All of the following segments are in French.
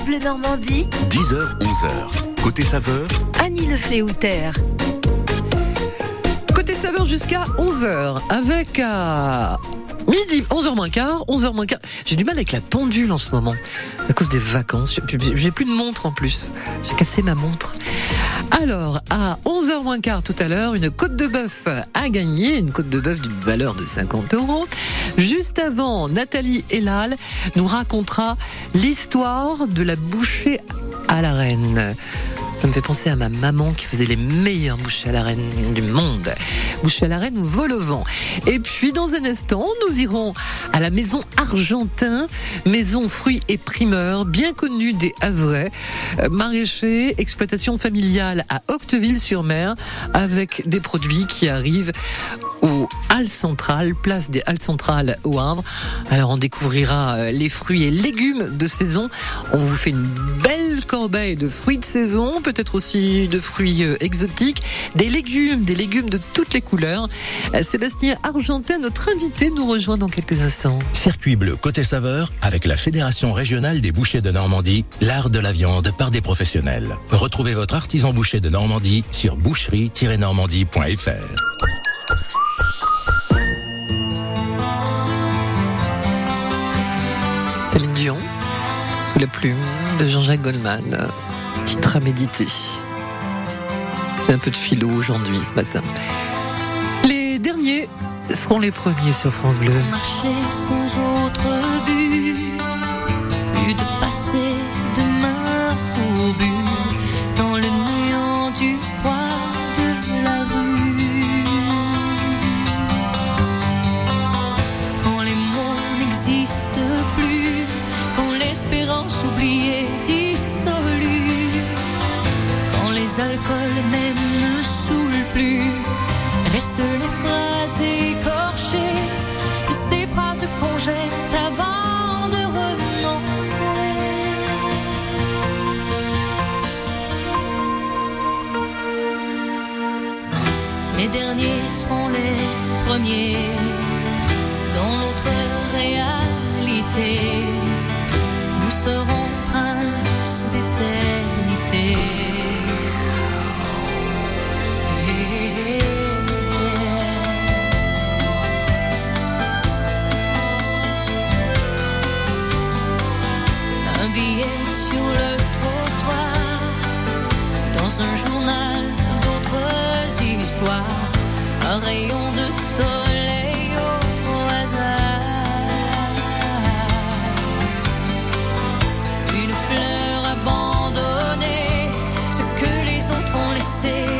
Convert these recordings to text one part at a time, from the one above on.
France Bleu Normandie, 10h, 11h. Côté saveur, Annie Le Fléoutère. Côté saveur jusqu'à 11h avec à midi 11h moins quart, 11h moins quart. J'ai du mal avec la pendule en ce moment à cause des vacances. J'ai plus de montre en plus. J'ai cassé ma montre. Alors, à 11h moins quart tout à l'heure, une côte de bœuf à gagner, une côte de bœuf d'une valeur de 50 euros. Juste avant, Nathalie Elal nous racontera l'histoire de la bouchée à la reine. Ça me fait penser à ma maman qui faisait les meilleures bouchées à la reine du monde. Bouchées à la reine ou vol au vent. Et puis, dans un instant, nous irons à la maison Argentin, maison fruits et primeurs, bien connue des Havrais, euh, maraîcher, exploitation familiale à Octeville-sur-Mer, avec des produits qui arrivent au Halles Central, place des Halles Centrales au Havre. Alors, on découvrira euh, les fruits et légumes de saison. On vous fait une belle corbeille de fruits de saison, peut-être aussi de fruits euh, exotiques, des légumes, des légumes de toutes les couleurs. Euh, Sébastien Argentin, notre invité, nous rejoint dans quelques instants. Circuit bleu côté saveur avec la Fédération régionale des bouchers de Normandie, l'art de la viande par des professionnels. Retrouvez votre artisan boucher de Normandie sur boucherie-normandie.fr. Céline Dion, sous la plume de Jean-Jacques Goldman, titre à méditer. J'ai un peu de philo aujourd'hui, ce matin. Les derniers seront les premiers sur France Bleu. Marcher sans autre but, plus de les phrases écorchées de ces phrases qu'on jette avant de renoncer. Les derniers seront les premiers dans notre réalité. Un rayon de soleil au hasard. Une fleur abandonnée, ce que les autres ont laissé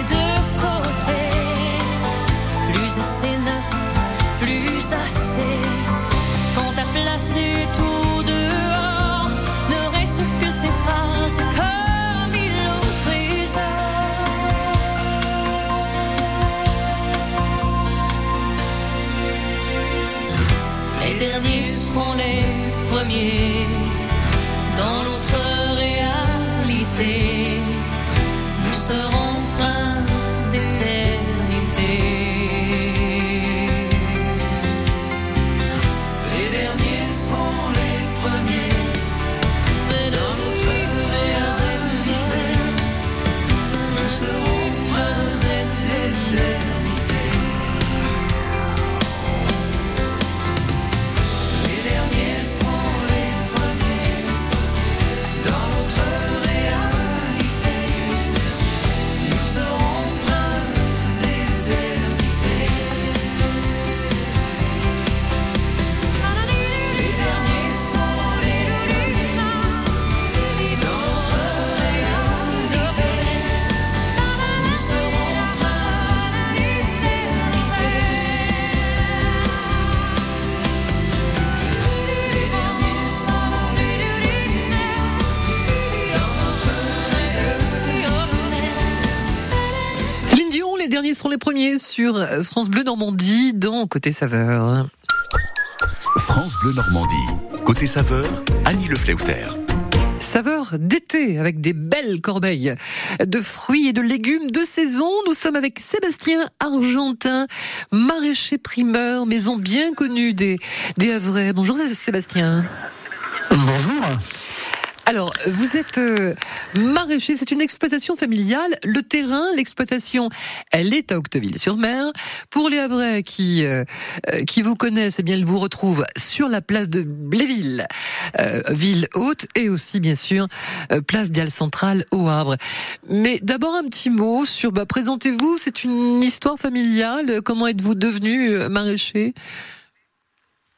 premiers les derniers seront les premiers sur France Bleu Normandie dans Côté Saveur. France Bleu Normandie. Côté saveur, Annie Le Fléoutère. Saveur d'été avec des belles corbeilles de fruits et de légumes de saison. Nous sommes avec Sébastien Argentin, maraîcher primeur, maison bien connue des, des Havrais. Bonjour Sébastien. Bonjour. Alors, vous êtes euh, maraîcher, c'est une exploitation familiale. Le terrain, l'exploitation, elle est à Octeville-sur-Mer. Pour les Havrais qui euh, euh, qui vous connaissent, eh bien, vous retrouvent sur la place de Bléville, euh, ville haute, et aussi, bien sûr, place d'Ial Centrale au Havre. Mais d'abord, un petit mot sur, bah, présentez-vous, c'est une histoire familiale. Comment êtes-vous devenu euh,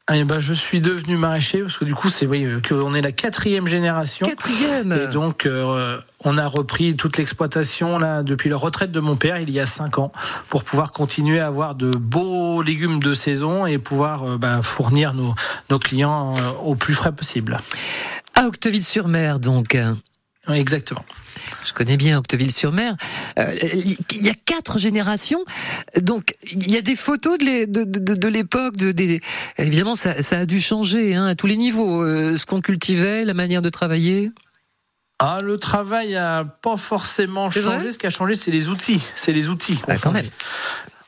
maraîcher Eh ben, je suis devenu maraîcher parce que du coup, c'est oui, qu'on est la quatrième génération. Quatrième. Et donc, euh, on a repris toute l'exploitation là depuis la retraite de mon père il y a cinq ans pour pouvoir continuer à avoir de beaux légumes de saison et pouvoir euh, bah, fournir nos, nos clients euh, au plus frais possible. À Octeville-sur-Mer, donc. Oui, Exactement. Je connais bien Octeville-sur-Mer. Euh, Il y a quatre générations, donc il y a des photos de l'é- de, de, de l'époque. Évidemment, ça, ça a dû changer hein, à tous les niveaux. euh, ce qu'on cultivait, la manière de travailler. Ah, le travail a pas forcément changé. Ce qui a changé, c'est les outils. C'est les outils. Ah, quand même.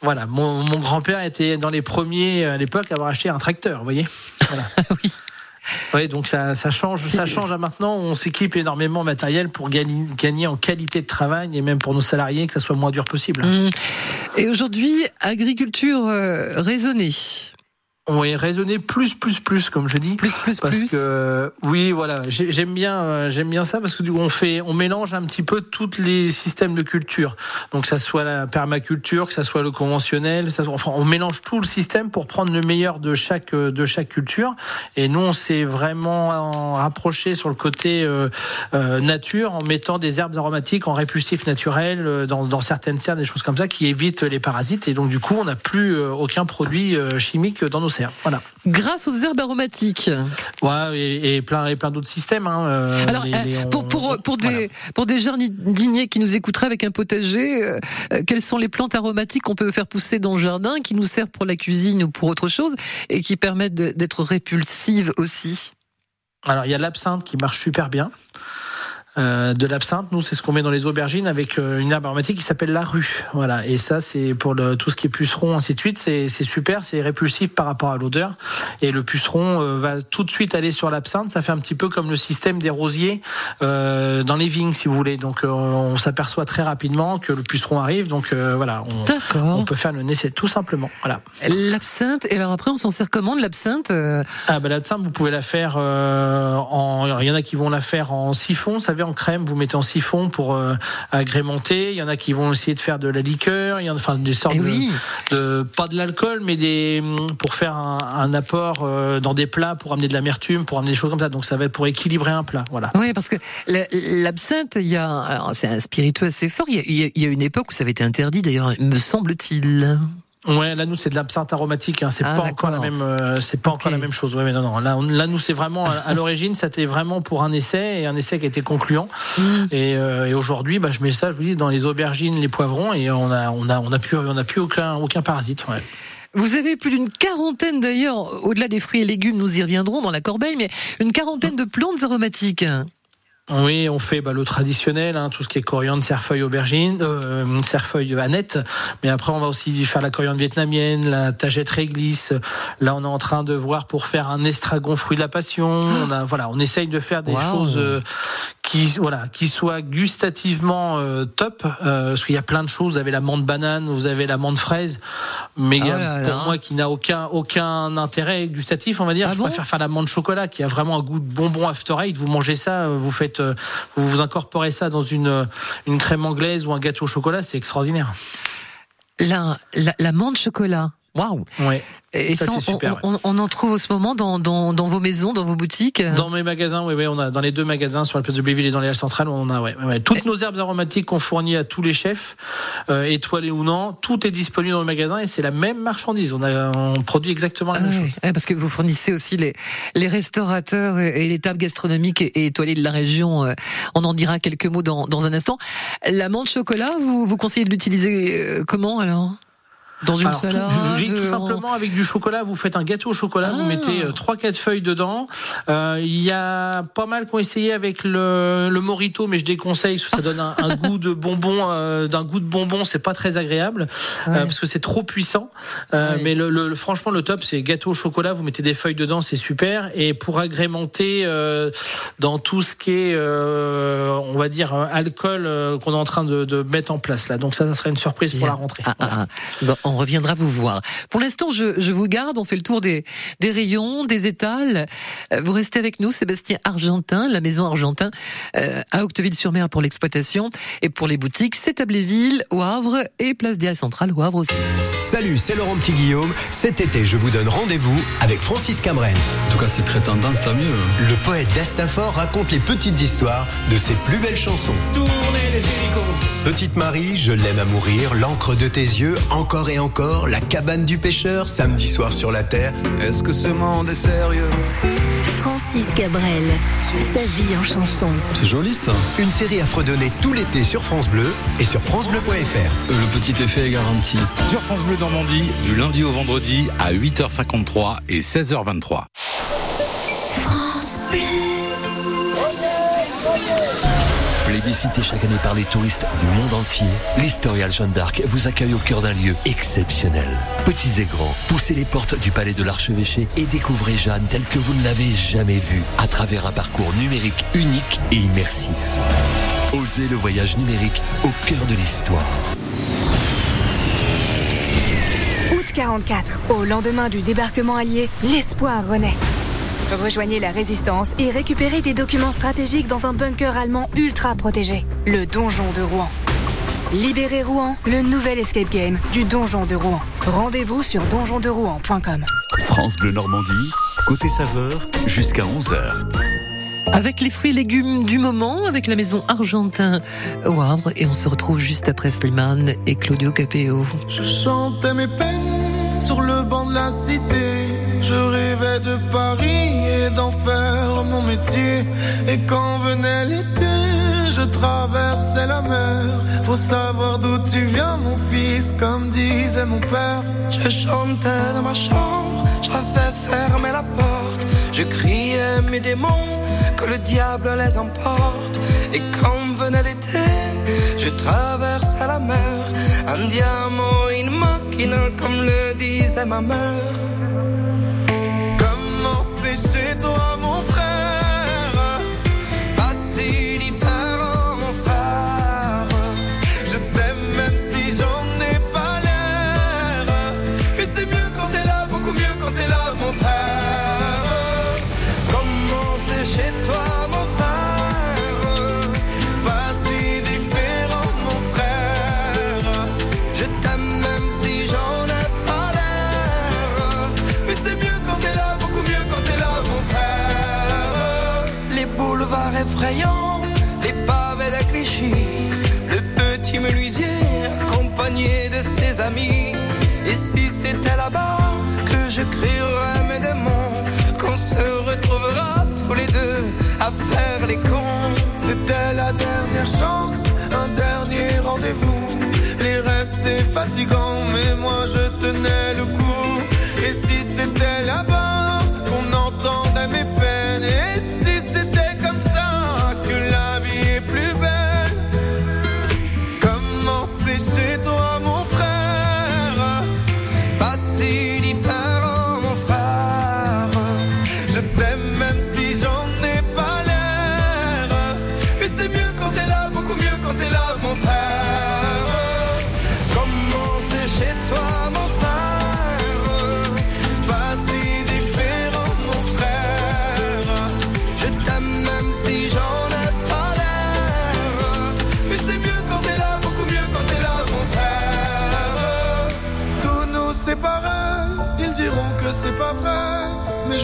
Voilà, mon, mon grand-père était dans les premiers à l'époque à avoir acheté un tracteur, vous voyez. Voilà. oui. Oui, donc ça, ça change, ça change à maintenant. On s'équipe énormément en matériel pour gagner, gagner en qualité de travail et même pour nos salariés que ça soit le moins dur possible. Hum. Et aujourd'hui, agriculture euh, raisonnée. Oui, raisonner plus, plus, plus, comme je dis. Plus, plus, Parce plus. que oui, voilà, j'ai- j'aime bien, euh, j'aime bien ça parce que du coup, on fait, on mélange un petit peu tous les systèmes de culture. Donc, que ça soit la permaculture, que ça soit le conventionnel, ça soit- enfin, on mélange tout le système pour prendre le meilleur de chaque euh, de chaque culture. Et nous, on s'est vraiment en rapproché sur le côté euh, euh, nature en mettant des herbes aromatiques en répulsif naturel euh, dans, dans certaines serres, des choses comme ça qui évitent les parasites. Et donc, du coup, on n'a plus euh, aucun produit euh, chimique dans nos Voilà. Grâce aux herbes aromatiques. Ouais, et, et plein et plein d'autres systèmes. Hein, euh, Alors, les- euh, les- on- pour, pour, pour, voilà. des, pour des jardiniers qui nous écouteraient avec un potager, euh, euh, quelles sont les plantes aromatiques qu'on peut faire pousser dans le jardin, qui nous servent pour la cuisine ou pour autre chose, et qui permettent d'être répulsives aussi? Alors, il y a l'absinthe qui marche super bien. Euh, de l'absinthe, nous, c'est ce qu'on met dans les aubergines avec euh, une herbe aromatique qui s'appelle la rue. Voilà. Et ça, c'est pour le, tout ce qui est puceron, ainsi de suite. C'est super, c'est répulsif par rapport à l'odeur. Et le puceron euh, va tout de suite aller sur l'absinthe. Ça fait un petit peu comme le système des rosiers euh, dans les vignes, si vous voulez. Donc, on s'aperçoit très rapidement que le puceron arrive. Donc, voilà, on, on peut faire le naissé tout simplement. Voilà. L'absinthe, et alors après, on s'en sert comment de l'absinthe Ah bah l'absinthe, vous pouvez la faire en. Il y en a qui vont la faire en siphon, vous savez, en crème. Vous mettez en siphon pour euh, agrémenter. Il y en a qui vont essayer de faire de la liqueur. Il y en a enfin des sortes Eh de, oui, de pas de l'alcool, mais des pour faire un, un apport euh, dans des plats pour amener de l'amertume, pour amener des choses comme ça. Donc ça va être pour équilibrer un plat. Voilà. oui, parce que la- l'absinthe, il y a, c'est un spiritueux assez fort. Y a- il y a une époque où ça avait été interdit, d'ailleurs, me semble-t-il. Ouais, là nous c'est de l'absinthe aromatique. Hein. C'est Ah, pas encore la même. euh, c'est pas encore la même chose. Ouais, mais non, non. Là, on- là nous c'est vraiment à, à l'origine, c'était vraiment pour un essai et un essai qui a été concluant. Mm. Et, euh, et aujourd'hui, bah, je mets ça, je vous dis, dans les aubergines, les poivrons, et on a, on a, on a plus, on a plus aucun, aucun parasite. ouais. Vous avez plus d'une quarantaine d'ailleurs, au-delà des fruits et légumes, nous y reviendrons dans la corbeille, mais une quarantaine de plantes aromatiques. Oui, on fait bah, le traditionnel, hein, tout ce qui est coriandre, cerfeuil, aubergine, euh, cerfeuil, aneth. Mais après, on va aussi faire la coriandre vietnamienne, la tagette réglisse. Là, on est en train de voir pour faire un estragon fruit de la passion. On a, voilà, on essaye de faire des choses euh, qui, voilà, qui soient gustativement euh, top. Euh, parce qu'il y a plein de choses. Vous avez la menthe banane, vous avez la menthe fraise. Mais y a, pour là. moi, qui n'a aucun, aucun intérêt gustatif, on va dire. Ah je bon préfère faire la menthe chocolat, qui a vraiment un goût de bonbon after eight. Vous mangez ça, vous faites, euh, vous vous incorporez ça dans une, euh, une crème anglaise ou un gâteau au chocolat, c'est extraordinaire. La, la, la menthe chocolat. Waouh Ouais. Et Ça, on, super, on, on en trouve en ce moment dans, dans, dans vos maisons, dans vos boutiques Dans mes magasins, oui, oui, on a dans les deux magasins sur la place de Béville et dans les halles centrales, on a ouais, ouais, toutes nos herbes aromatiques qu'on fournit à tous les chefs, euh, étoilés ou non, tout est disponible dans le magasin et c'est la même marchandise. On a, on produit exactement la Ah même chose. parce que vous fournissez aussi les, les restaurateurs et, les tables gastronomiques et, et étoilées de la région. euh, On en dira quelques mots dans, dans un instant. La menthe chocolat, vous, vous conseillez de l'utiliser euh, comment alors? Dans une Alors, tout- salade je- je dis tout en- simplement avec du chocolat, vous faites un gâteau au chocolat, Ah. vous mettez euh, trois quatre feuilles dedans. Euh, Il y a pas mal qui ont essayé avec le, le morito, mais je déconseille parce que ça donne un, un goût de bonbon, euh, d'un goût de bonbon, c'est pas très agréable euh, parce que c'est trop puissant. Euh, Ouais. Mais le, le- le- franchement, le top, c'est gâteau au chocolat. Vous mettez des feuilles dedans, c'est super. Et pour agrémenter euh, dans tout ce qui est, euh, on va dire, euh, alcool euh, qu'on est en train de, de mettre en place là. Donc ça, ça sera une surprise pour la rentrée. Ah, ah, ah. Bon, on reviendra vous voir. Pour l'instant, je, je vous garde. On fait le tour des, des rayons, des étals. Euh, Vous restez avec nous, Sébastien Argentin, la maison Argentin euh, à Octeville-sur-Mer pour l'exploitation et pour les boutiques. C'est à Bléville, au Havre et Place Dial Centrale au Havre aussi. Salut, c'est Laurent Petit-Guillaume. Cet été, je vous donne rendez-vous avec Francis Cabrel. En tout cas, c'est très tendance, tant mieux. Le poète d'Astafor raconte les petites histoires de ses plus belles chansons. Petite Marie, je l'aime à mourir, l'encre de tes yeux, encore et encore, la cabane du pêcheur, samedi soir sur la terre. Est-ce que ce monde est sérieux? Francis Cabrel, sa vie en chanson. C'est joli ça. Une série à fredonner tout l'été sur France Bleu et sur francebleu.fr. Euh, Le petit effet est garanti. Sur France Bleu Normandie, du lundi au vendredi à 8h53 et 16h23. Plébiscité chaque année par les touristes du monde entier, l'Historial Jeanne d'Arc vous accueille au cœur d'un lieu exceptionnel. Petits et grands, poussez les portes du palais de l'archevêché et découvrez Jeanne telle que vous ne l'avez jamais vue à travers un parcours numérique unique et immersif. Osez le voyage numérique au cœur de l'histoire. Août 44, au lendemain du débarquement allié, l'espoir renaît. Rejoignez la résistance et récupérez des documents stratégiques dans un bunker allemand ultra protégé, le donjon de Rouen. Libérez Rouen, le nouvel escape game du donjon de Rouen. Rendez-vous sur donjonderouen.com. France Bleu Normandie, côté saveur, jusqu'à 11h. Avec les fruits et légumes du moment, avec la maison Argentin au Havre. Et on se retrouve juste après Slimane et Claudio Capéo. Je chantais mes peines sur le banc de la cité. Je rêvais de Paris et d'en faire mon métier. Et quand venait l'été, je traversais la mer. Faut savoir d'où tu viens, mon fils, comme disait mon père. Je chantais dans ma chambre, j'avais fermé la porte. Je criais mes démons, que le diable les emporte. Et quand venait l'été, je traversais la mer. Un diamant, une machine, comme le disait ma mère. Comment c'est chez toi, mon frère c'était là-bas que je crierais mes démons, qu'on se retrouvera tous les deux à faire les cons. C'était la dernière chance, un dernier rendez-vous. Les rêves c'est fatigant, mais moi je tenais le coup. Et si c'était là-bas qu'on entendait mes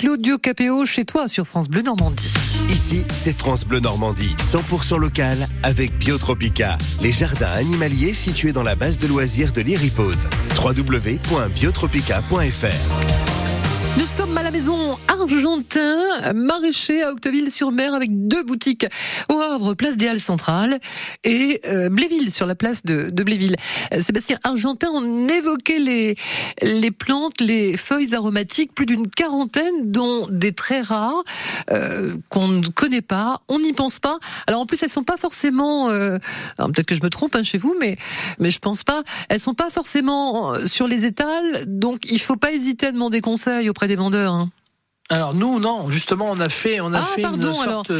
Claudio Capéo chez toi sur France Bleu Normandie. Ici, c'est France Bleu Normandie, 100% local avec Biotropica, les jardins animaliers situés dans la base de loisirs de l'Iripose. www.biotropica.fr Nous sommes à la maison Argentin, maraîcher à Octeville-sur-Mer avec deux boutiques au Havre, place des Halles centrales et euh, Bléville sur la place de, de Bléville. Euh, Sébastien Argentin, on évoquait les, les plantes, les feuilles aromatiques, plus d'une quarantaine dont des très rares euh, qu'on ne connaît pas, on n'y pense pas. Alors en plus elles sont pas forcément, euh, peut-être que je me trompe hein, chez vous, mais mais je pense pas, elles sont pas forcément euh, sur les étals, donc il faut pas hésiter à demander conseil auprès des vendeurs. hein. Alors nous non, justement on a fait on a Ah, fait pardon, une sorte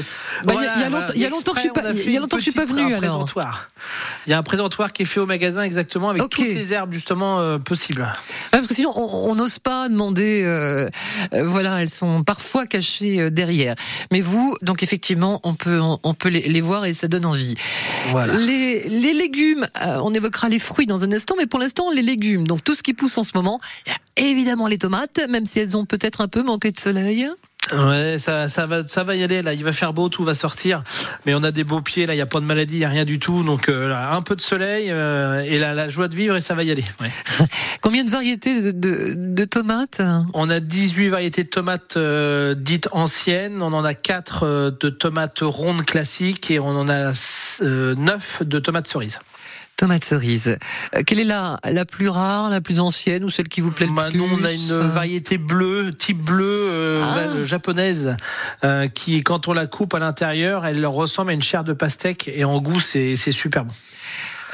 Bah, il y a- Voilà, il longtemps- voilà, il y a longtemps que je suis pas- il y a longtemps que je suis pas un alors. présentoir. Il y a un présentoir qui est fait au magasin exactement avec toutes les herbes justement euh, possibles. Parce que sinon, on n'ose pas demander. euh, euh, voilà, elles sont parfois cachées derrière. Mais vous, donc effectivement, on peut, on, on peut les, les voir et ça donne envie. Voilà. Les, les légumes, on évoquera les fruits dans un instant, mais pour l'instant, les légumes. Donc tout ce qui pousse en ce moment, évidemment les tomates, même si elles ont peut-être un peu manqué de soleil. Ouais, ça, ça va, ça va y aller. Là, il va faire beau, tout va sortir. Mais on a des beaux pieds. Là, il y a pas de maladie, il y a rien du tout. Donc euh, là, un peu de soleil euh, et la, la joie de vivre et ça va y aller. Ouais. Combien de variétés de, de, de tomates? On a 18 variétés de tomates euh, dites anciennes. On en a 4 de tomates rondes classiques et on en a 9 de tomates cerises. Tomates cerises. Euh, quelle est la, la plus rare, la plus ancienne ou celle qui vous plaît le Bah, plus nous, on a une variété bleue, type bleu euh, Ah. va- japonaise, euh, qui, quand on la coupe à l'intérieur, elle ressemble à une chair de pastèque et en goût, c'est c'est super bon.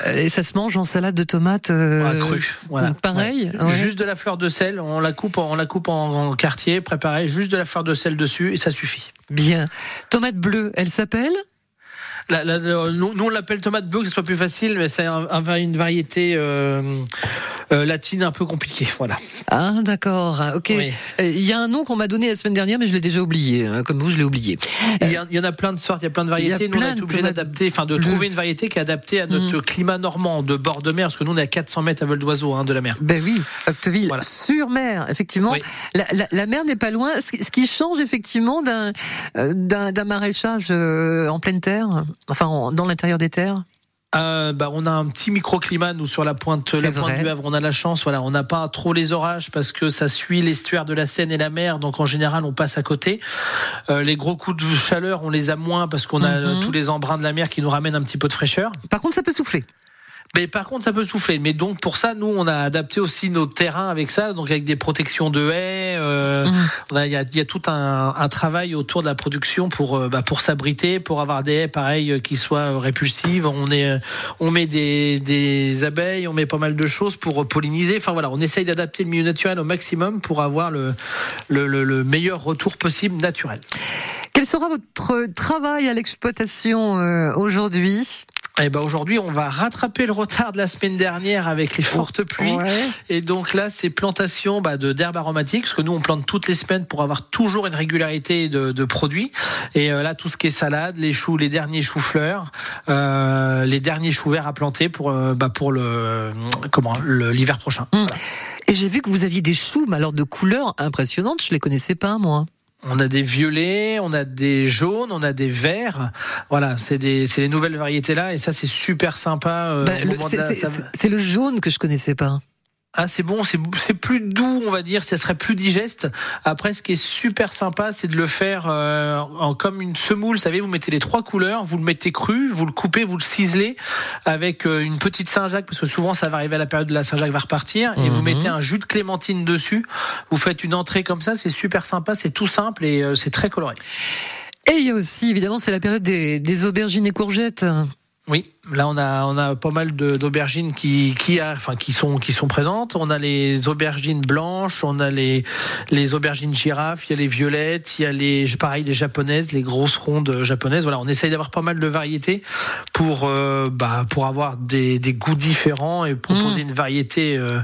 Euh, Et ça se mange en salade de tomates euh, Ah, cru, voilà. Pareil. Ouais. ouais. Juste de la fleur de sel, on la coupe, on la coupe en, en quartier préparé, juste de la fleur de sel dessus et ça suffit. Bien. Tomate bleue, elle s'appelle? La- la- la- nous, nous, on l'appelle tomate bleue, que ce soit plus facile, mais c'est un- un- une variété euh, euh, latine un peu compliquée. Voilà. Ah, d'accord. Ok. Oui. Euh, Il y a un nom qu'on m'a donné la semaine dernière, mais je l'ai déjà oublié. hein, Comme vous, je l'ai oublié. Il y, en- il y en a plein de sortes, il y a plein de variétés. Nous, on de obligé d'adapter, enfin, de trouver une variété qui est adaptée à notre Mhm. climat normand, de bord de mer, parce que nous, on est à 400 mètres à vol d'oiseau hein, de la mer. Ben oui, Octeville, Voilà. sur mer, effectivement. Oui. La, mer n'est pas loin, ce qui, change effectivement d'un euh, d'un maraîchage en pleine terre, enfin en- dans l'intérieur des terres. Euh, bah, on a un petit microclimat nous sur la pointe, la pointe vrai. du Havre. On a la chance, voilà, on n'a pas trop les orages parce que ça suit l'estuaire de la Seine et la mer, donc en général on passe à côté. Euh, les gros coups de chaleur, on les a moins parce qu'on a Mhm. tous les embruns de la mer qui nous ramènent un petit peu de fraîcheur. Par contre, ça peut souffler. Mais par contre, ça peut souffler. Mais donc pour ça, nous, on a adapté aussi nos terrains avec ça, donc avec des protections de haies. euh, a- Il y, a, il y a tout un, un travail autour de la production pour euh, bah, pour s'abriter, pour avoir des haies pareilles euh, qui soient euh, répulsives. On est, on met des, des abeilles, on met pas mal de choses pour polliniser. Enfin voilà, on essaye d'adapter le milieu naturel au maximum pour avoir le le, le- le meilleur retour possible naturel. Quel sera votre travail à l'exploitation euh, aujourd'hui? Et ben aujourd'hui, on va rattraper le retard de la semaine dernière avec les fortes pluies. Ouais. Et donc là, c'est plantation bah, de d'herbes aromatiques, parce que nous, on plante toutes les semaines pour avoir toujours une régularité de, de produits. Et euh, là, tout ce qui est salade, les choux, les derniers choux-fleurs, euh, les derniers choux verts à planter pour euh, bah, pour le comment l'hiver prochain. Hum. Et j'ai vu que vous aviez des choux, mais alors de couleurs impressionnantes, je les connaissais pas moi. On a des violets, on a des jaunes, on a des verts. Voilà, c'est des c'est les nouvelles variétés là, et ça c'est super sympa. euh, Bah, c'est le jaune que je connaissais pas. Ah, c'est bon, c'est c'est plus doux, on va dire, ça serait plus digeste. Après, ce qui est super sympa, c'est de le faire euh, en comme une semoule. Vous savez, vous mettez les trois couleurs, vous le mettez cru, vous le coupez, vous le ciselez avec euh, une petite Saint-Jacques, parce que souvent ça va arriver à la période de la Saint-Jacques va repartir, et vous Mhm. mettez un jus de clémentine dessus. Vous faites une entrée comme ça, c'est super sympa, c'est tout simple et euh, c'est très coloré. Et il y a aussi, évidemment, c'est la période des, des aubergines et courgettes. Oui, Là, on a, on a pas mal d'aubergines qui, qui, a, enfin, qui, sont, qui sont présentes. On a les aubergines blanches, on a les, les aubergines girafes, il y a les violettes, il y a les, pareil, les japonaises, les grosses rondes japonaises. Voilà, on essaye d'avoir pas mal de variétés pour, euh, bah, pour avoir des, des goûts différents et proposer une variété euh,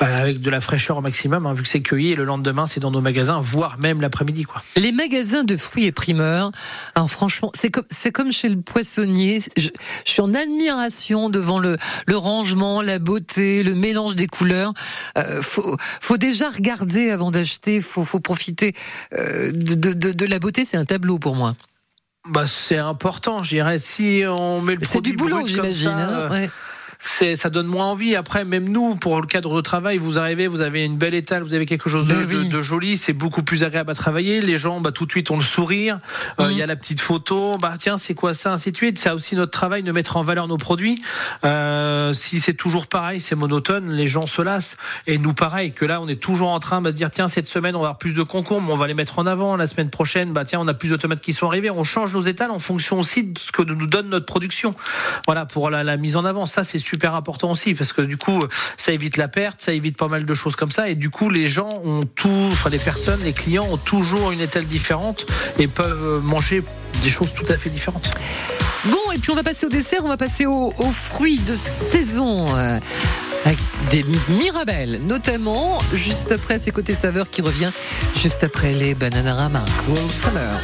bah, avec de la fraîcheur au maximum, hein, vu que c'est cueilli. Et le lendemain, c'est dans nos magasins, voire même l'après-midi, quoi. Les magasins de fruits et primeurs, alors franchement, c'est comme, comme chez le poissonnier. Je, je suis en admiration devant le, le rangement, la beauté, le mélange des couleurs. Euh, faut, faut déjà regarder avant d'acheter. Faut, faut profiter euh, de, de, de, de la beauté. C'est un tableau pour moi. Bah, c'est important, je dirais. Si on met le C'est du boulot, j'imagine. hein, ouais. C'est ça donne moins envie. Après, même nous, pour le cadre de travail, vous arrivez, vous avez une belle étale, vous avez quelque chose de, Ben oui. de- de joli, c'est beaucoup plus agréable à travailler. Les gens, bah, tout de suite, ont le sourire. Euh, Il Mhm. y a la petite photo. Bah tiens, c'est quoi ça, ainsi de suite. C'est aussi notre travail de mettre en valeur nos produits. Euh, si c'est toujours pareil, c'est monotone, les gens se lassent. Et nous, pareil, que là, on est toujours en train de dire tiens, cette semaine, on va avoir plus de concombres, on va les mettre en avant. La semaine prochaine, bah tiens, on a plus de tomates qui sont arrivées. On change nos étals en fonction aussi de ce que nous donne notre production. Voilà, pour la, la mise en avant. Ça, c'est super important aussi parce que du coup, ça évite la perte, ça évite pas mal de choses comme ça. Et du coup, les gens ont tout, enfin, les personnes, les clients ont toujours une étale différente et peuvent manger des choses tout à fait différentes. Bon, et puis on va passer au dessert, on va passer aux, aux fruits de saison. euh, avec des mirabelles, notamment, juste après, c'est côté saveur qui revient, juste après les Bananarama. Cool Summer.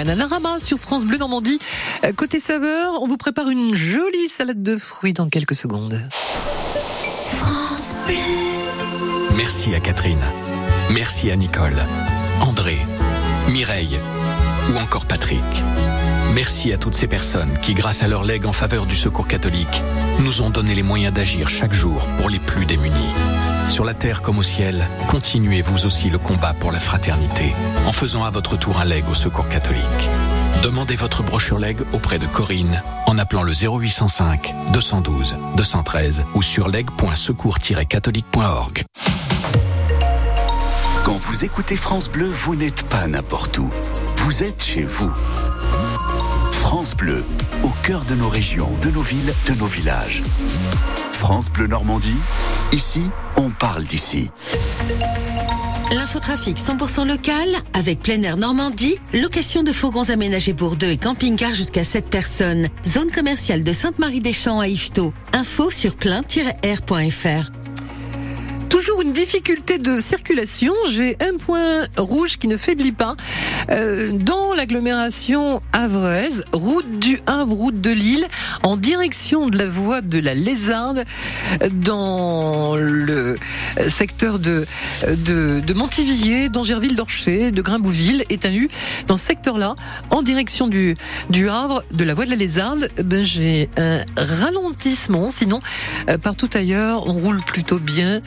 Bananarama sur France Bleu Normandie. Euh, Côté saveur, on vous prépare une jolie salade de fruits dans quelques secondes. France Bleu. Merci à Catherine. Merci à Nicole, André, Mireille, ou encore Patrick. Merci à toutes ces personnes qui, grâce à leur legs en faveur du secours catholique, nous ont donné les moyens d'agir chaque jour pour les plus démunis. Sur la terre comme au ciel, continuez vous aussi le combat pour la fraternité en faisant à votre tour un leg au secours catholique. Demandez votre brochure leg auprès de Corinne en appelant le 0805 212 213 ou sur leg.secours-catholique.org. Quand vous écoutez France Bleu, vous n'êtes pas n'importe où. Vous êtes chez vous. France Bleu, au cœur de nos régions, de nos villes, de nos villages. France Bleu Normandie, ici, on parle d'ici. L'infotrafic 100% local avec plein air Normandie, location de fourgons aménagés pour deux et camping-car jusqu'à 7 personnes. Zone commerciale de Sainte-Marie-des-Champs à Yvetot. Info sur plein-air.fr. Toujours une difficulté de circulation. J'ai un point rouge qui ne faiblit pas euh, dans l'agglomération havraise, route du Havre, route de Lille, en direction de la voie de la Lézarde, dans le secteur de de, Montivilliers, d'Angerville, d'Orcher, de Grimbouville, étendu dans ce secteur-là, en direction du du Havre, de la voie de la Lézarde. Ben j'ai un ralentissement. Sinon, euh, partout ailleurs, on roule plutôt bien.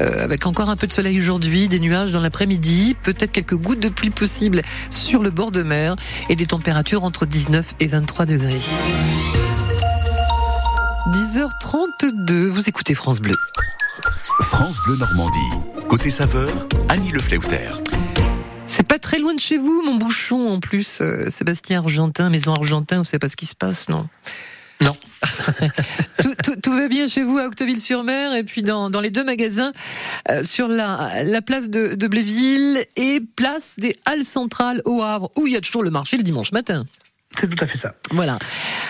Euh, avec encore un peu de soleil aujourd'hui, des nuages dans l'après-midi, peut-être quelques gouttes de pluie possibles sur le bord de mer et des températures entre 19 et 23 degrés. 10h32, vous écoutez France Bleu. France Bleu Normandie. Côté saveur, Annie Lefleuter. C'est pas très loin de chez vous, mon bouchon en plus. euh, Sébastien Argentin, Maison Argentin, vous savez pas ce qui se passe, non? Non. tout, va bien chez vous à Octeville-sur-Mer et puis dans, les deux magasins euh, sur la, la place de, de Bléville et place des Halles centrales au Havre où il y a toujours le marché le dimanche matin. C'est tout à fait ça. Voilà.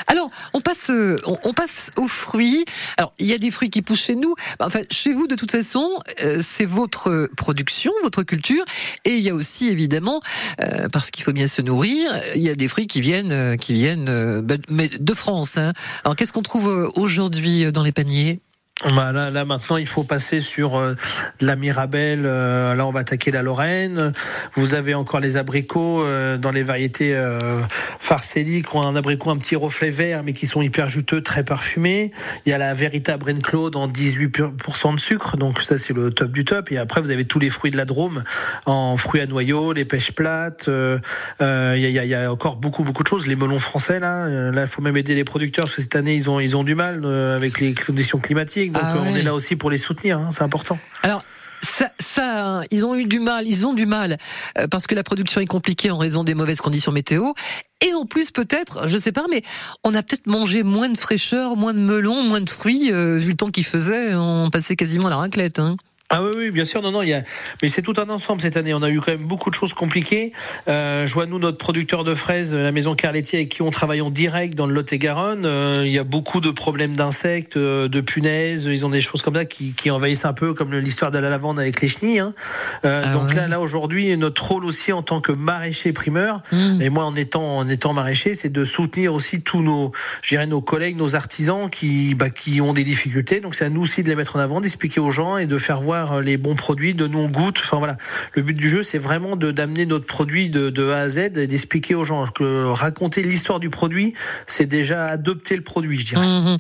Alors, on passe, euh, on, on passe aux fruits. Alors, il y a des fruits qui poussent chez nous. Bah, Enfin, chez vous, de toute façon, euh, c'est votre production, votre culture. Et il y a aussi, évidemment, euh, parce qu'il faut bien se nourrir, il y a des fruits qui viennent, euh, qui viennent euh, bah, de France. Hein. Alors, qu'est-ce qu'on trouve euh, aujourd'hui dans les paniers? Bah, là, maintenant, il faut passer sur euh, de la Mirabelle. euh, là, on va attaquer la Lorraine. Vous avez encore les abricots euh, dans les variétés Farcelli qui ont un abricot un petit reflet vert, mais qui sont hyper juteux, très parfumés. Il y a la véritable Brain Claude en 18% de sucre, donc ça c'est le top du top. Et après, vous avez tous les fruits de la Drôme en fruits à noyaux, les pêches plates. Il y, a, encore beaucoup beaucoup de choses. Les melons français là, là, il faut même aider les producteurs parce que cette année ils ont ils ont du mal avec les conditions climatiques. Donc Ah euh, on est là aussi pour les soutenir. hein, c'est important. Alors, ça, ça, ils ont eu du mal, ils ont du mal euh, parce que la production est compliquée en raison des mauvaises conditions météo. Et en plus, peut-être, je sais pas, mais on a peut-être mangé moins de fraîcheur, moins de melons, moins de fruits, euh, vu le temps qu'il faisait. On passait quasiment à la raclette. Hein. Ah oui, oui, bien sûr, non, non, il y a, mais c'est tout un ensemble cette année. On a eu quand même beaucoup de choses compliquées. Euh, je vois nous notre producteur de fraises, la maison Carletti, avec qui on travaille en direct dans le Lot-et-Garonne. Euh, il y a beaucoup de problèmes d'insectes, euh, de punaises. Ils ont des choses comme ça qui, qui envahissent un peu, comme l'histoire de la lavande avec les chenilles. hein. Euh, Ah donc ouais. là, là aujourd'hui, notre rôle aussi en tant que maraîcher primeur, Mmh. et moi en étant en étant maraîcher, c'est de soutenir aussi tous nos, dirais nos collègues, nos artisans qui, bah, qui ont des difficultés. Donc c'est à nous aussi de les mettre en avant, d'expliquer aux gens et de faire voir les bons produits, de nous on goûte. Enfin voilà, le but du jeu, c'est vraiment de d'amener notre produit de, A à Z et d'expliquer aux gens que raconter l'histoire du produit, c'est déjà adopter le produit, je dirais. Mhm.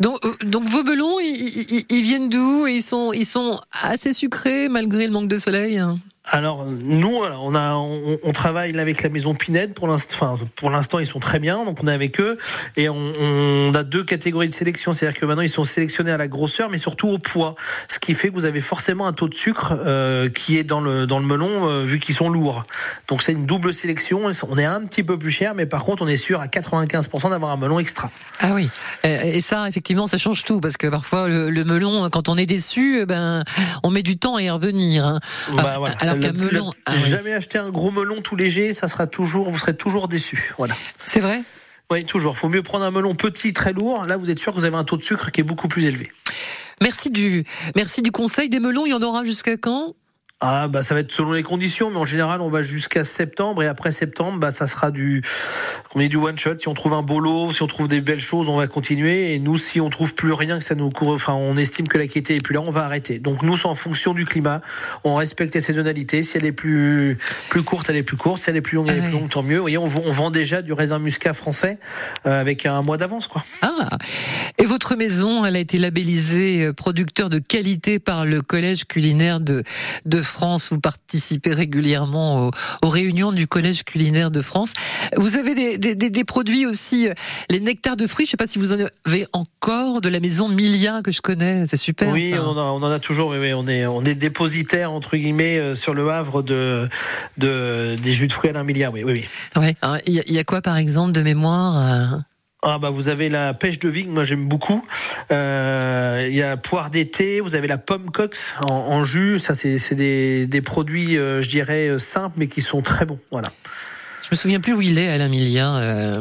Donc, euh, donc vos melons, ils, ils- viennent d'où? Ils sont, ils sont assez sucrés malgré le manque de soleil. Alors nous, on a, on, on travaille avec la maison Pinède pour l'instant. Enfin, pour l'instant, ils sont très bien, donc on est avec eux et on, on a deux catégories de sélection, c'est-à-dire que maintenant ils sont sélectionnés à la grosseur, mais surtout au poids, ce qui fait que vous avez forcément un taux de sucre euh, qui est dans le dans le melon euh, vu qu'ils sont lourds. Donc c'est une double sélection. On est un petit peu plus cher, mais par contre on est sûr à 95% d'avoir un melon extra. Ah oui. Et ça, effectivement, ça change tout parce que parfois le, le melon, quand on est déçu, eh ben, on met du temps à y revenir. hein. Bah, voilà. Alors Qu'un melon, ah jamais acheter un gros melon tout léger, ça sera toujours, vous serez toujours déçu. Voilà. C'est vrai? Oui, toujours. Faut mieux prendre un melon petit, très lourd. Là, vous êtes sûr que vous avez un taux de sucre qui est beaucoup plus élevé. Merci du, merci du conseil des melons. Il y en aura jusqu'à quand? Ah bah ça va être selon les conditions, mais en général on va jusqu'à septembre et après septembre bah ça sera du on est du one shot. Si on trouve un beau lot, si on trouve des belles choses, on va continuer. Et nous, si on trouve plus rien, que ça nous court, enfin on estime que la qualité est plus là, on va arrêter. Donc nous, c'est en fonction du climat. On respecte les saisonnalités. Si elle est plus plus courte, elle est plus courte. Si elle est plus longue, elle est plus longue, tant mieux. Vous voyez, on vend déjà du raisin muscat français euh, avec un mois d'avance quoi. Ah Et votre maison, elle a été labellisée euh, producteur de qualité par le Collège culinaire de, de France. Vous participez régulièrement aux, aux réunions du Collège culinaire de France. Vous avez des, des, des- des produits aussi, euh, les nectars de fruits. Je sais pas si vous en avez encore de la maison Milia que je connais. C'est super. Oui, ça. on en, a, on en a toujours. Oui, on est on est dépositaire entre guillemets euh, sur le Havre de de des jus de fruits Alain Milliard. Oui, oui, oui. Ouais. Alors, Il y, a- il y a quoi par exemple de mémoire euh Ah bah vous avez la pêche de vigne, moi j'aime beaucoup. Euh, Il y a poire d'été, vous avez la pomme cox en, jus. Ça c'est des, des produits, euh, je dirais euh, simples mais qui sont très bons. Voilà. Je me souviens plus où il est, Alain Milia.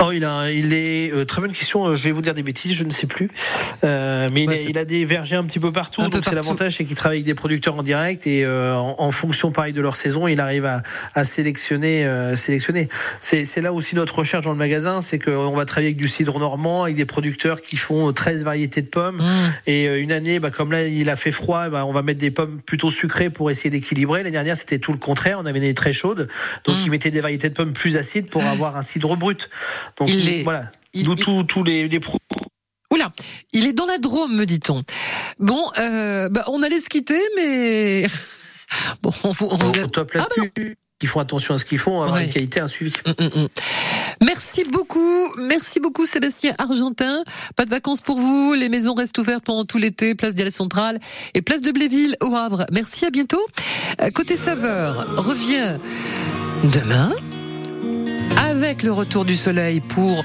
Oh, il a, il est euh, très bonne question. euh, Je vais vous dire des bêtises, je ne sais plus. Euh, mais il, a, il a des vergers un petit peu partout. Un peu donc c'est partout. l'avantage, c'est qu'il travaille avec des producteurs en direct et euh, en, en fonction pareil de leur saison, il arrive à, à sélectionner, euh, sélectionner. C'est, c'est là aussi notre recherche dans le magasin, c'est qu'on va travailler avec du cidre normand, avec des producteurs qui font 13 variétés de pommes. Mmh. Et euh, une année, bah, comme là il a fait froid, bah, on va mettre des pommes plutôt sucrées pour essayer d'équilibrer. L'année dernière, c'était tout le contraire. On avait des très chaudes, donc Mm. ils mettaient des variétés de pommes plus acides pour avoir un cidre brut. Donc Il est- voilà. il- D'où tous les, les pro- Oula, il est dans la Drôme, me dit-on. Bon, euh, bah, on allait se quitter, mais bon, on vous, a- top Ah, bah. Ils font attention à ce qu'ils font, avoir Ouais. une qualité, un suivi. Mm, mm, mm. Merci beaucoup, merci beaucoup Sébastien Argentin. Pas de vacances pour vous, les maisons restent ouvertes pendant tout l'été, place d'Ial Centrale et place de Bléville au Havre. Merci, à bientôt. Euh, Côté saveur, revient demain avec le retour du soleil pour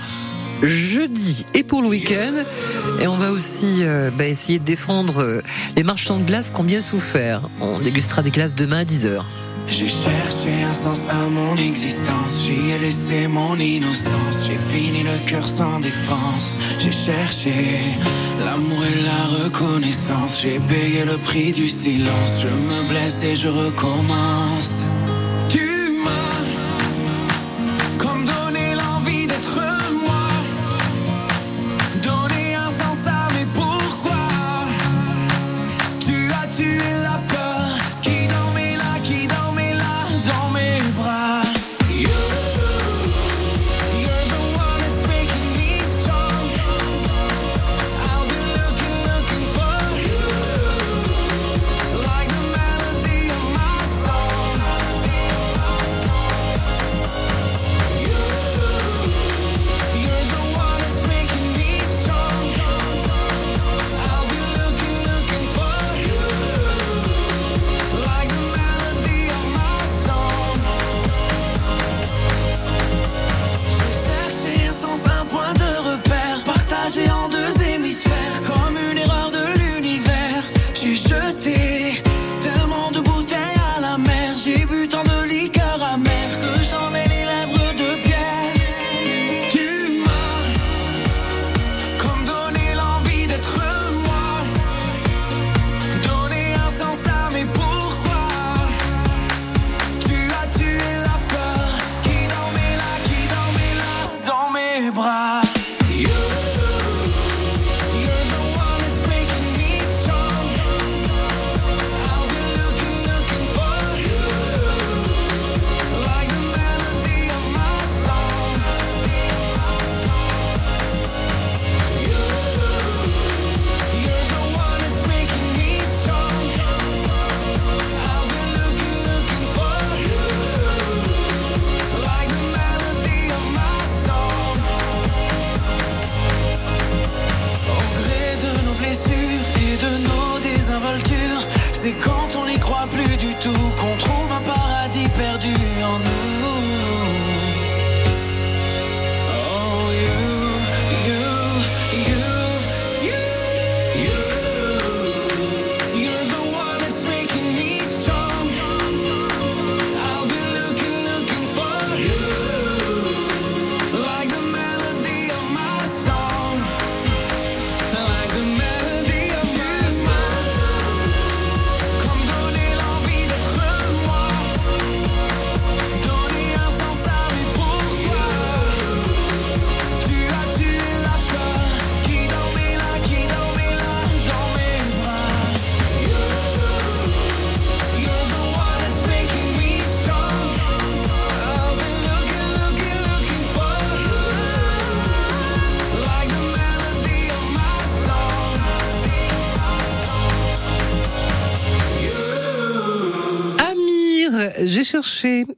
jeudi et pour le week-end. Et on va aussi euh, bah, essayer de défendre euh, les marchands de glace qui ont bien souffert. On dégustera des glaces demain à 10h. J'ai cherché un sens à mon existence, j'y ai laissé mon innocence, j'ai fini le cœur sans défense, j'ai cherché l'amour et la reconnaissance, j'ai payé le prix du silence, je me blesse et je recommence.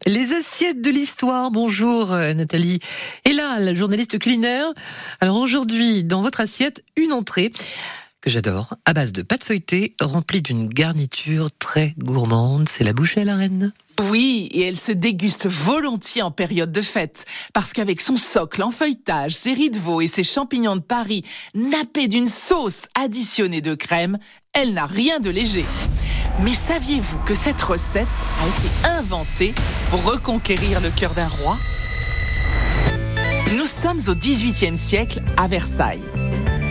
Les assiettes de l'histoire. Bonjour euh, Nathalie. Et là, la journaliste culinaire. Alors aujourd'hui, dans votre assiette, une entrée que j'adore, à base de pâte feuilletée, remplie d'une garniture très gourmande. C'est la bouchée à la reine. Oui, et elle se déguste volontiers en période de fête, parce qu'avec son socle en feuilletage, ses riz de veau et ses champignons de Paris, nappés d'une sauce additionnée de crème, elle n'a rien de léger. Mais saviez-vous que cette recette a été inventée pour reconquérir le cœur d'un roi? Nous sommes au XVIIIe siècle à Versailles.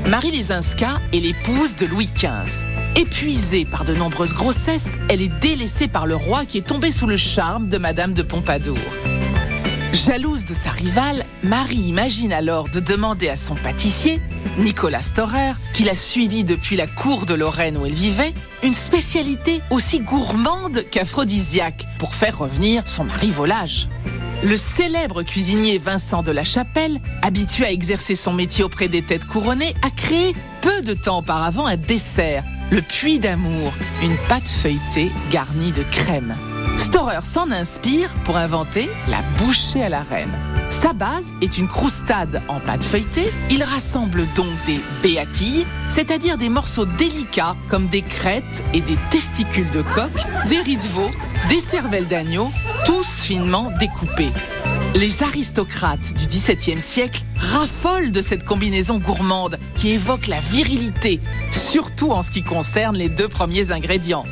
Marie Lesinska est l'épouse de Louis XV. Épuisée par de nombreuses grossesses, elle est délaissée par le roi qui est tombé sous le charme de Madame de Pompadour. Jalouse de sa rivale, Marie imagine alors de demander à son pâtissier, Nicolas Storer, qui l'a suivi depuis la cour de Lorraine où elle vivait, une spécialité aussi gourmande qu'aphrodisiaque pour faire revenir son mari volage. Le célèbre cuisinier Vincent de la Chapelle, habitué à exercer son métier auprès des têtes couronnées, a créé peu de temps auparavant un dessert, le puits d'amour, une pâte feuilletée garnie de crème. Storer s'en inspire pour inventer la bouchée à la reine. Sa base est une croustade en pâte feuilletée. Il rassemble donc des béatilles, c'est-à-dire des morceaux délicats comme des crêtes et des testicules de coq, des riz de veau, des cervelles d'agneau, tous finement découpés. Les aristocrates du XVIIe siècle raffolent de cette combinaison gourmande qui évoque la virilité, surtout en ce qui concerne les deux premiers ingrédients.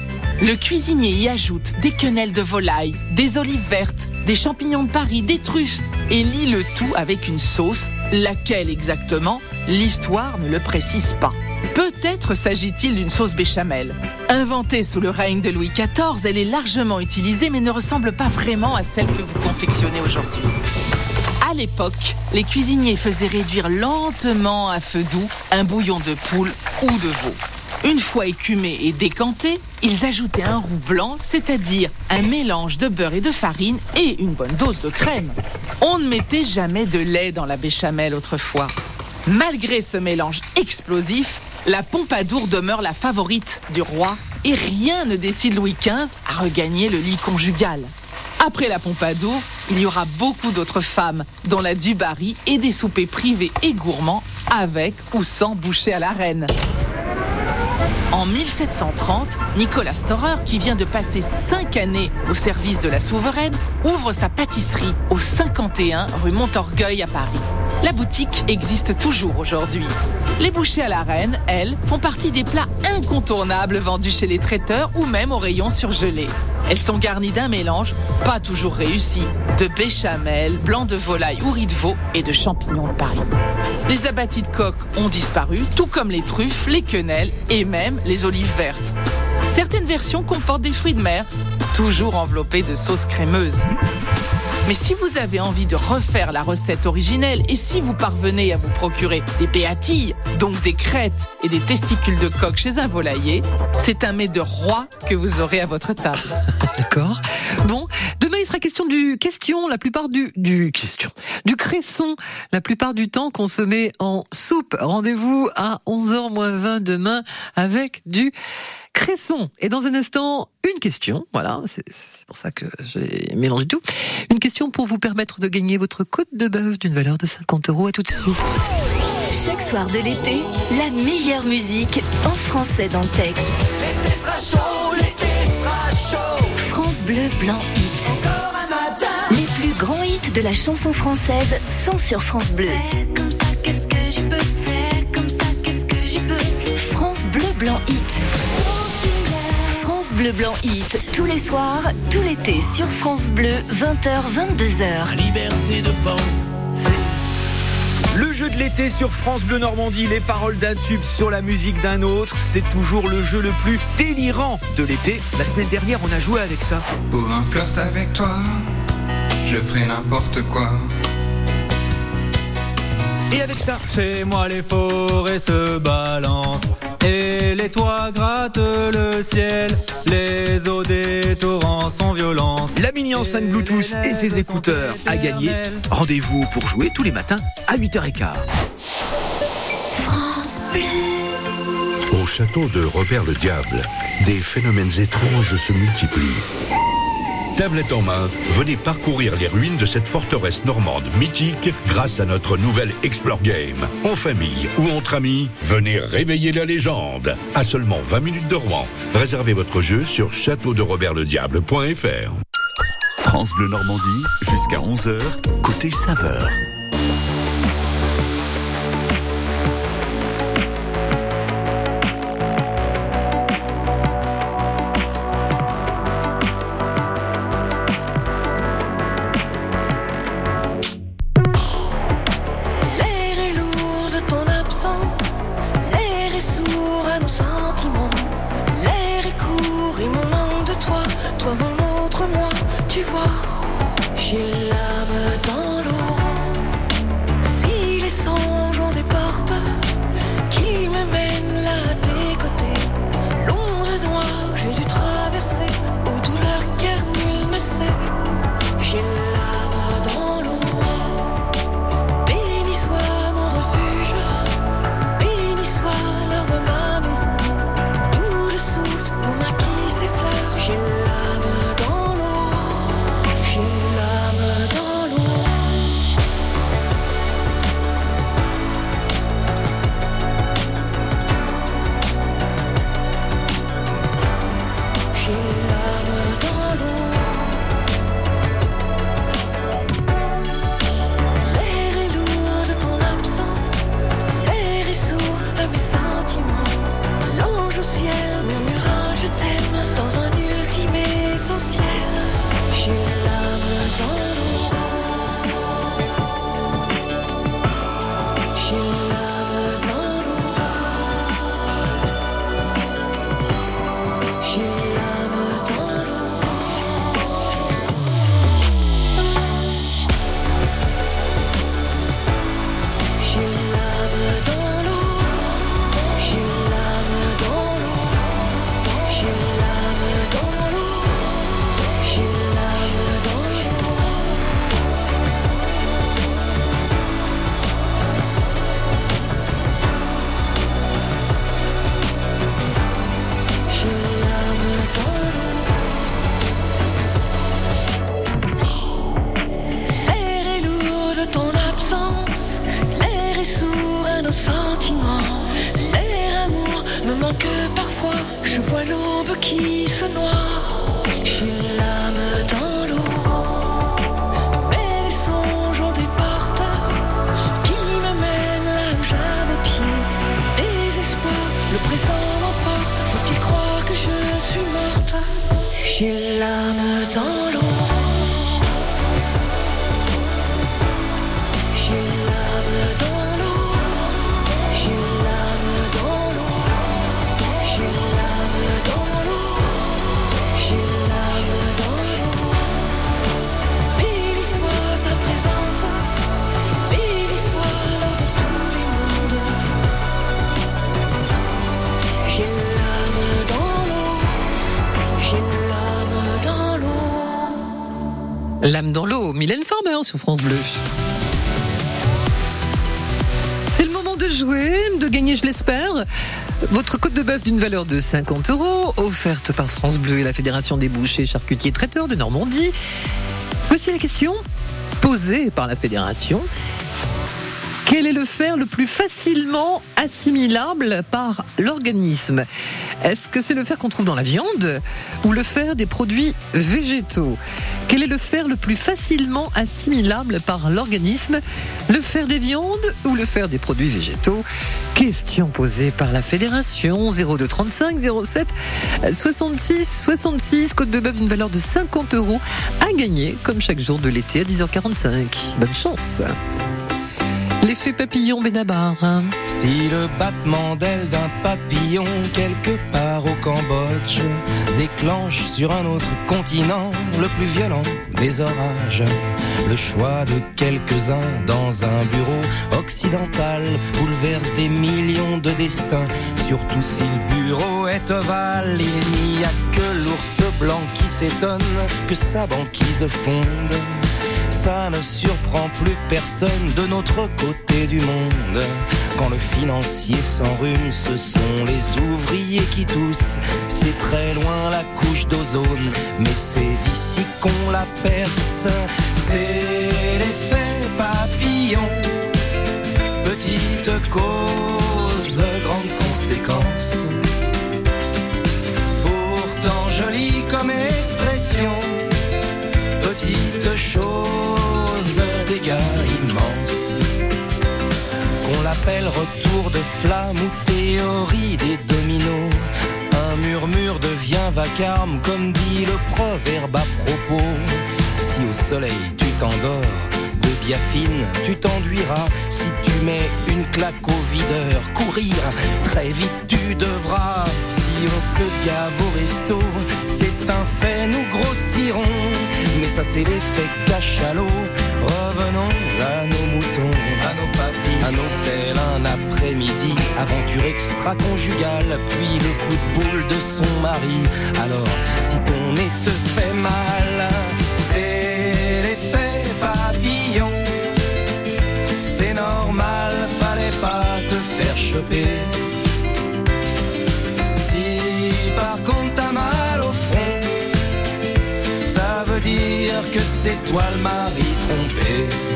Le cuisinier y ajoute des quenelles de volaille, des olives vertes, des champignons de Paris, des truffes et lie le tout avec une sauce, laquelle exactement, l'histoire ne le précise pas. Peut-être s'agit-il d'une sauce béchamel. Inventée sous le règne de Louis XIV, elle est largement utilisée mais ne ressemble pas vraiment à celle que vous confectionnez aujourd'hui. À l'époque, les cuisiniers faisaient réduire lentement à feu doux un bouillon de poule ou de veau. Une fois écumé et décanté, ils ajoutaient un roux blanc, c'est-à-dire un mélange de beurre et de farine et une bonne dose de crème. On ne mettait jamais de lait dans la béchamel autrefois. Malgré ce mélange explosif, la Pompadour demeure la favorite du roi et rien ne décide Louis XV à regagner le lit conjugal. Après la Pompadour, il y aura beaucoup d'autres femmes, dont la Dubarry et des soupers privés et gourmands avec ou sans boucher à la reine. En 1730, Nicolas Storer, qui vient de passer cinq années au service de la souveraine, ouvre sa pâtisserie au 51 rue Montorgueil à Paris. La boutique existe toujours aujourd'hui. Les bouchées à la reine, elles, font partie des plats incontournables vendus chez les traiteurs ou même au rayon surgelé. Elles sont garnies d'un mélange, pas toujours réussi, de béchamel, blanc de volaille ou riz de veau et de champignons de Paris. Les abattis de coq ont disparu, tout comme les truffes, les quenelles et même les olives vertes. Certaines versions comportent des fruits de mer, toujours enveloppés de sauce crémeuse. Mais si vous avez envie de refaire la recette originelle et si vous parvenez à vous procurer des béatilles, donc des crêtes et des testicules de coq chez un volailler, c'est un mets de roi que vous aurez à votre table. D'accord. Bon, demain il sera question du question, la plupart du du question, du cresson, la plupart du temps consommé en soupe. Rendez-vous à 11h moins 20 demain avec du cresson. Et dans un instant, une question. Voilà, c'est pour ça que j'ai mélangé tout. Une question pour vous permettre de gagner votre côte de bœuf d'une valeur de 50 euros. À tout de suite. Chaque soir de l'été, la meilleure musique en français dans le texte. L'été sera chaud, l'été sera chaud. France Bleu Blanc Hit. Encore un matin. Les plus grands hits de la chanson française sont sur France Bleu. comme ça, qu'est-ce que je peux C'est Bleu Blanc Hit, tous les soirs, tout l'été sur France Bleu, 20h, 22h. Liberté de penser. Le jeu de l'été sur France Bleu Normandie, les paroles d'un tube sur la musique d'un autre, c'est toujours le jeu le plus délirant de l'été. La semaine dernière, on a joué avec ça. Pour un flirt avec toi, je ferai n'importe quoi. Et avec ça, Chez moi les forêts se balancent et les toits grattent le ciel. Les eaux des torrents sont violences. la mini enceinte Bluetooth et ses écouteurs à gagner. Rendez-vous pour jouer tous les matins à 8h15. Au château de Robert le Diable, des phénomènes étranges se multiplient. Tablette en main, venez parcourir les ruines de cette forteresse normande mythique grâce à notre nouvelle Explore Game. En famille ou entre amis, venez réveiller la légende. À seulement 20 minutes de Rouen. Réservez votre jeu sur châteauderobertlediable.fr. France Bleu Normandie, jusqu'à 11h, côté saveur. L'âme dans l'eau, Mylène Farmer sur France Bleu. C'est le moment de jouer, de gagner, je l'espère. Votre côte de bœuf d'une valeur de 50 euros, offerte par France Bleu et la Fédération des bouchers, charcutiers traiteurs de Normandie. Voici la question posée par la Fédération. Quel est le fer le plus facilement assimilable par l'organisme Est-ce que c'est le fer qu'on trouve dans la viande ou le fer des produits végétaux Quel est le fer le plus facilement assimilable par l'organisme Le fer des viandes ou le fer des produits végétaux Question posée par la Fédération 0235 07 66 66 côte de bœuf d'une valeur de 50 euros à gagner comme chaque jour de l'été à 10h45. Bonne chance L'effet papillon Benabar. Si le battement d'aile d'un papillon quelque part au Cambodge déclenche sur un autre continent le plus violent des orages, le choix de quelques-uns dans un bureau occidental bouleverse des millions de destins, surtout si le bureau est ovale, il n'y a que l'ours blanc qui s'étonne que sa banquise fonde. Ça ne surprend plus personne de notre côté du monde. Quand le financier s'enrhume, ce sont les ouvriers qui toussent. C'est très loin la couche d'ozone, mais c'est d'ici qu'on la perce. C'est l'effet papillon. Petite cause, grande conséquence. Petite chose, dégâts immenses. Qu'on l'appelle retour de flamme ou théorie des dominos. Un murmure devient vacarme, comme dit le proverbe à propos. Si au soleil tu t'endors, de biafine tu t'enduiras. Si tu mets une claque au videur, courir, très vite tu devras. On se gave au resto, c'est un fait, nous grossirons. Mais ça c'est l'effet cachalot. Revenons à nos moutons, à nos papilles, un hôtel, un après-midi, aventure extra-conjugale, puis le coup de boule de son mari. Alors, si ton nez te fait mal, c'est l'effet papillon. C'est normal, fallait pas te faire choper. C'est toi le mari trompé.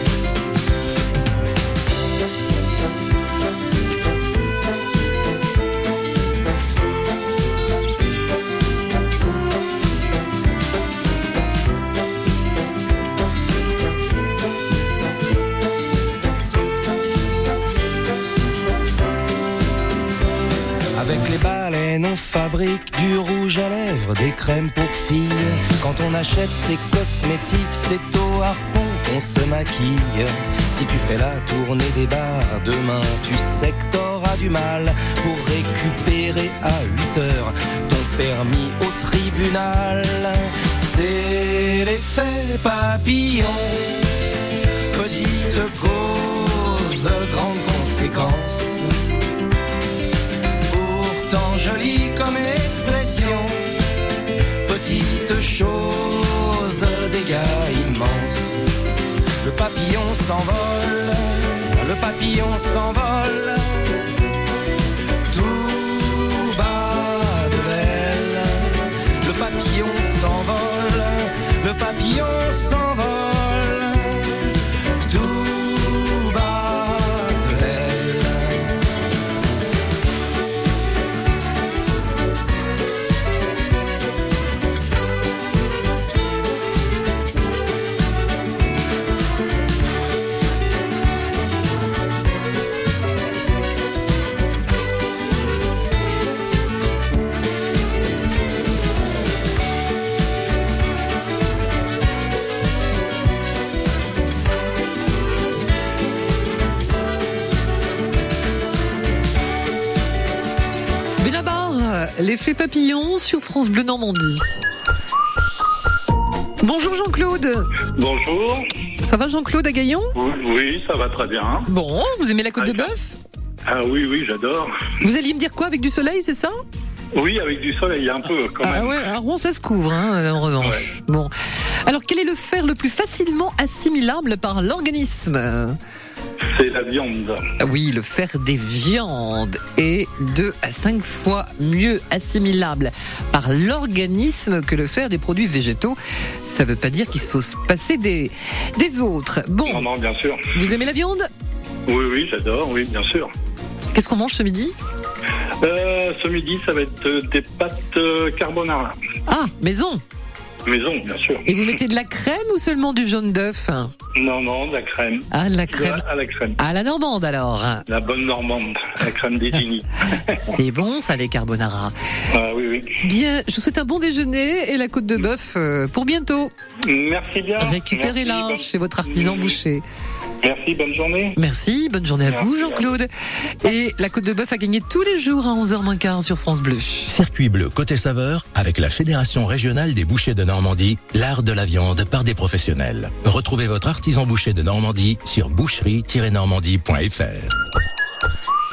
On fabrique du rouge à lèvres, des crèmes pour filles. Quand on achète ses cosmétiques, c'est au harpon qu'on se maquille. Si tu fais la tournée des bars, demain tu sais que t'auras du mal pour récupérer à 8 heures ton permis au tribunal. C'est l'effet papillon, petite cause, grande conséquence pourtant jolie comme expression. Petite chose, dégâts immenses. Le papillon s'envole, le papillon s'envole. Tout bas de l'aile, le papillon s'envole, le papillon s'envole. L'effet papillon sur France Bleu Normandie. Bonjour Jean-Claude. Bonjour. Ça va Jean-Claude à Gaillon Oui, ça va très bien. Bon, vous aimez la côte de bœuf? Ah oui, oui, j'adore. Vous alliez me dire quoi avec du soleil, c'est ça? Oui, avec du soleil un peu quand Ah même. ouais, à Rouen ça se couvre hein, en revanche. Bon. Alors quel est le fer le plus facilement assimilable par l'organisme? C'est la viande. Oui, le fer des viandes est 2 à 5 fois mieux assimilable par l'organisme que le fer des produits végétaux. Ça veut pas dire qu'il faut se passer des, des autres. Bon, Non, non, bien sûr. vous aimez la viande? Oui, oui, j'adore, oui, bien sûr. Qu'est-ce qu'on mange ce midi? Euh, ce midi, ça va être des pâtes euh, carbonara. Ah, maison Maison, bien sûr. Et vous mettez de la crème ou seulement du jaune d'œuf Non, non, de la crème. Ah, de la crème. À la crème. À la normande alors. La bonne normande, la crème d'Étigny. C'est bon ça les carbonara. ah oui, oui. Bien, je vous souhaite un bon déjeuner et la côte de bœuf euh, pour bientôt. Merci bien. Récupérez-la chez votre artisan boucher. Merci, bonne journée. Merci, bonne journée à vous. Jean-Claude. Et la Côte de Bœuf a gagné tous les jours à 11h15 sur France Bleu. Circuit bleu côté saveur avec la Fédération régionale des bouchers de Normandie, l'art de la viande par des professionnels. Retrouvez votre artisan boucher de Normandie sur boucherie-normandie.fr.